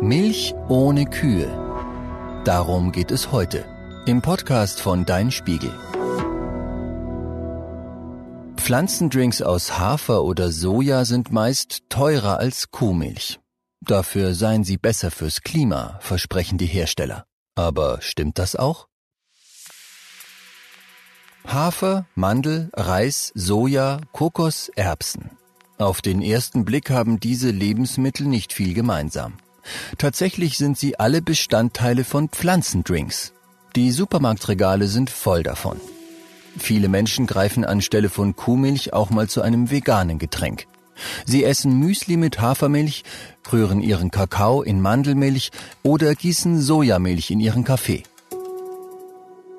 Milch ohne Kühe. Darum geht es heute im Podcast von Dein Spiegel. Pflanzendrinks aus Hafer oder Soja sind meist teurer als Kuhmilch. Dafür seien sie besser fürs Klima, versprechen die Hersteller. Aber stimmt das auch? Hafer, Mandel, Reis, Soja, Kokos, Erbsen. Auf den ersten Blick haben diese Lebensmittel nicht viel gemeinsam. Tatsächlich sind sie alle Bestandteile von Pflanzendrinks. Die Supermarktregale sind voll davon. Viele Menschen greifen anstelle von Kuhmilch auch mal zu einem veganen Getränk. Sie essen Müsli mit Hafermilch, rühren ihren Kakao in Mandelmilch oder gießen Sojamilch in ihren Kaffee.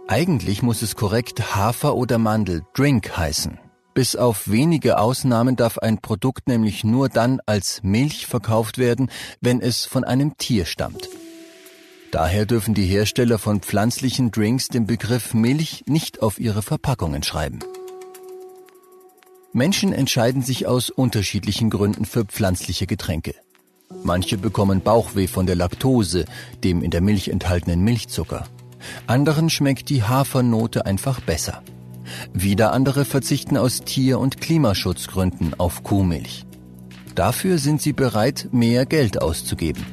Eigentlich muss es korrekt Hafer- oder Mandel-Drink heißen. Bis auf wenige Ausnahmen darf ein Produkt nämlich nur dann als Milch verkauft werden, wenn es von einem Tier stammt. Daher dürfen die Hersteller von pflanzlichen Drinks den Begriff Milch nicht auf ihre Verpackungen schreiben. Menschen entscheiden sich aus unterschiedlichen Gründen für pflanzliche Getränke. Manche bekommen Bauchweh von der Laktose, dem in der Milch enthaltenen Milchzucker. Anderen schmeckt die Hafernote einfach besser. Wieder andere verzichten aus Tier- und Klimaschutzgründen auf Kuhmilch. Dafür sind sie bereit, mehr Geld auszugeben.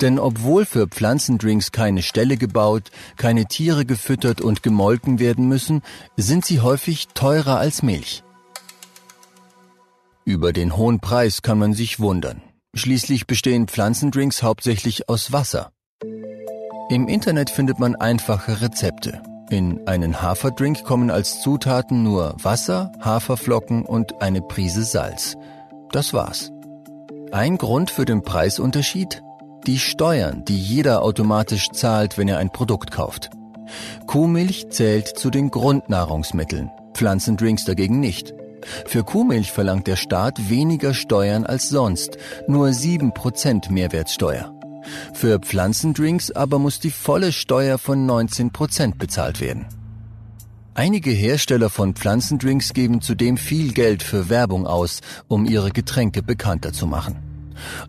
Denn obwohl für Pflanzendrinks keine Ställe gebaut, keine Tiere gefüttert und gemolken werden müssen, sind sie häufig teurer als Milch. Über den hohen Preis kann man sich wundern. Schließlich bestehen Pflanzendrinks hauptsächlich aus Wasser. Im Internet findet man einfache Rezepte. In einen Haferdrink kommen als Zutaten nur Wasser, Haferflocken und eine Prise Salz. Das war's. Ein Grund für den Preisunterschied? Die Steuern, die jeder automatisch zahlt, wenn er ein Produkt kauft. Kuhmilch zählt zu den Grundnahrungsmitteln, Pflanzendrinks dagegen nicht. Für Kuhmilch verlangt der Staat weniger Steuern als sonst, nur 7% Mehrwertsteuer. Für Pflanzendrinks aber muss die volle Steuer von 19 Prozent bezahlt werden. Einige Hersteller von Pflanzendrinks geben zudem viel Geld für Werbung aus, um ihre Getränke bekannter zu machen.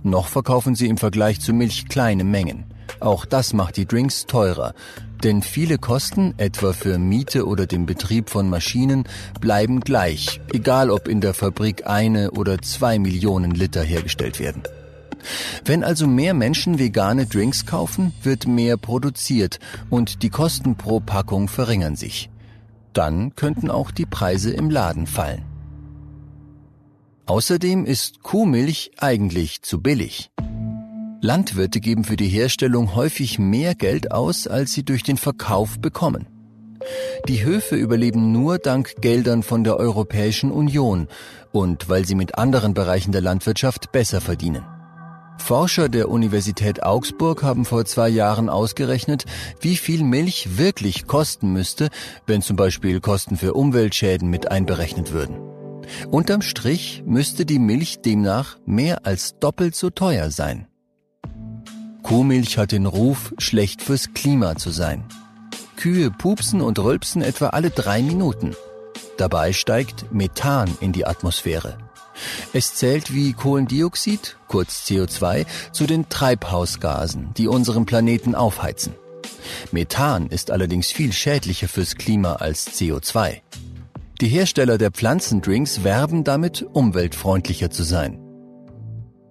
Noch verkaufen sie im Vergleich zu Milch kleine Mengen. Auch das macht die Drinks teurer, denn viele Kosten, etwa für Miete oder den Betrieb von Maschinen, bleiben gleich, egal ob in der Fabrik eine oder zwei Millionen Liter hergestellt werden. Wenn also mehr Menschen vegane Drinks kaufen, wird mehr produziert und die Kosten pro Packung verringern sich. Dann könnten auch die Preise im Laden fallen. Außerdem ist Kuhmilch eigentlich zu billig. Landwirte geben für die Herstellung häufig mehr Geld aus, als sie durch den Verkauf bekommen. Die Höfe überleben nur dank Geldern von der Europäischen Union und weil sie mit anderen Bereichen der Landwirtschaft besser verdienen. Forscher der Universität Augsburg haben vor zwei Jahren ausgerechnet, wie viel Milch wirklich kosten müsste, wenn zum Beispiel Kosten für Umweltschäden mit einberechnet würden. Unterm Strich müsste die Milch demnach mehr als doppelt so teuer sein. Kuhmilch hat den Ruf, schlecht fürs Klima zu sein. Kühe pupsen und rülpsen etwa alle drei Minuten. Dabei steigt Methan in die Atmosphäre. Es zählt wie Kohlendioxid, kurz CO2, zu den Treibhausgasen, die unseren Planeten aufheizen. Methan ist allerdings viel schädlicher fürs Klima als CO2. Die Hersteller der Pflanzendrinks werben damit, umweltfreundlicher zu sein.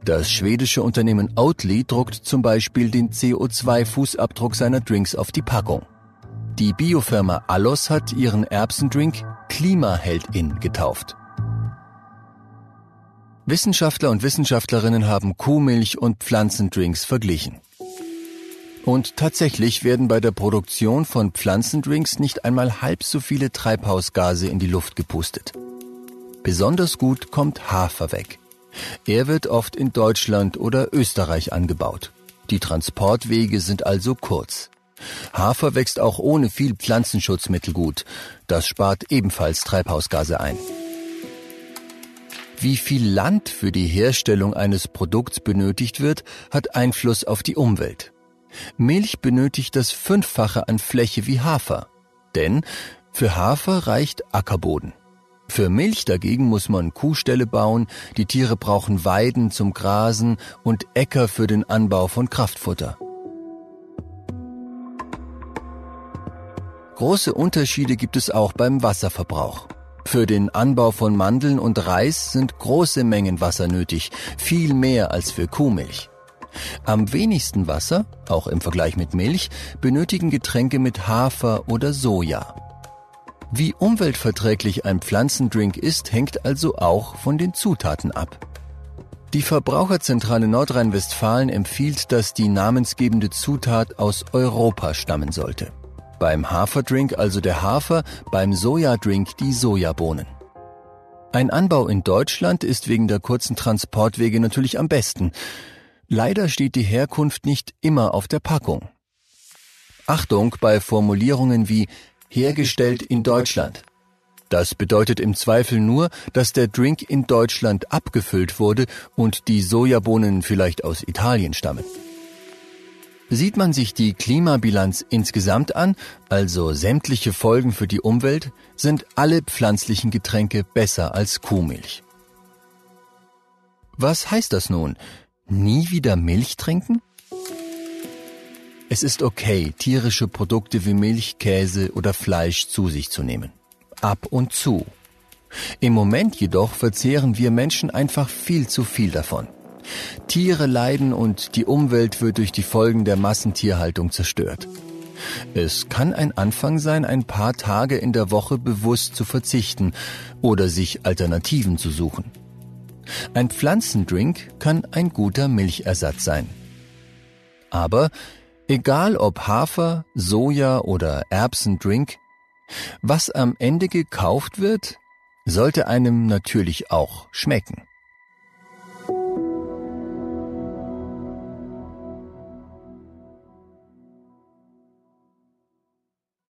Das schwedische Unternehmen Oatly druckt zum Beispiel den CO2-Fußabdruck seiner Drinks auf die Packung. Die Biofirma Allos hat ihren Erbsendrink Klimaheldin getauft. Wissenschaftler und Wissenschaftlerinnen haben Kuhmilch und Pflanzendrinks verglichen. Und tatsächlich werden bei der Produktion von Pflanzendrinks nicht einmal halb so viele Treibhausgase in die Luft gepustet. Besonders gut kommt Hafer weg. Er wird oft in Deutschland oder Österreich angebaut. Die Transportwege sind also kurz. Hafer wächst auch ohne viel Pflanzenschutzmittel gut. Das spart ebenfalls Treibhausgase ein. Wie viel Land für die Herstellung eines Produkts benötigt wird, hat Einfluss auf die Umwelt. Milch benötigt das Fünffache an Fläche wie Hafer. Denn für Hafer reicht Ackerboden. Für Milch dagegen muss man Kuhställe bauen, die Tiere brauchen Weiden zum Grasen und Äcker für den Anbau von Kraftfutter. Große Unterschiede gibt es auch beim Wasserverbrauch. Für den Anbau von Mandeln und Reis sind große Mengen Wasser nötig, viel mehr als für Kuhmilch. Am wenigsten Wasser, auch im Vergleich mit Milch, benötigen Getränke mit Hafer oder Soja. Wie umweltverträglich ein Pflanzendrink ist, hängt also auch von den Zutaten ab. Die Verbraucherzentrale Nordrhein-Westfalen empfiehlt, dass die namensgebende Zutat aus Europa stammen sollte. Beim Haferdrink also der Hafer, beim Sojadrink die Sojabohnen. Ein Anbau in Deutschland ist wegen der kurzen Transportwege natürlich am besten. Leider steht die Herkunft nicht immer auf der Packung. Achtung bei Formulierungen wie hergestellt in Deutschland. Das bedeutet im Zweifel nur, dass der Drink in Deutschland abgefüllt wurde und die Sojabohnen vielleicht aus Italien stammen. Sieht man sich die Klimabilanz insgesamt an, also sämtliche Folgen für die Umwelt, sind alle pflanzlichen Getränke besser als Kuhmilch. Was heißt das nun? Nie wieder Milch trinken? Es ist okay, tierische Produkte wie Milch, Käse oder Fleisch zu sich zu nehmen. Ab und zu. Im Moment jedoch verzehren wir Menschen einfach viel zu viel davon. Tiere leiden und die Umwelt wird durch die Folgen der Massentierhaltung zerstört. Es kann ein Anfang sein, ein paar Tage in der Woche bewusst zu verzichten oder sich Alternativen zu suchen. Ein Pflanzendrink kann ein guter Milchersatz sein. Aber egal ob Hafer, Soja oder Erbsendrink, was am Ende gekauft wird, sollte einem natürlich auch schmecken.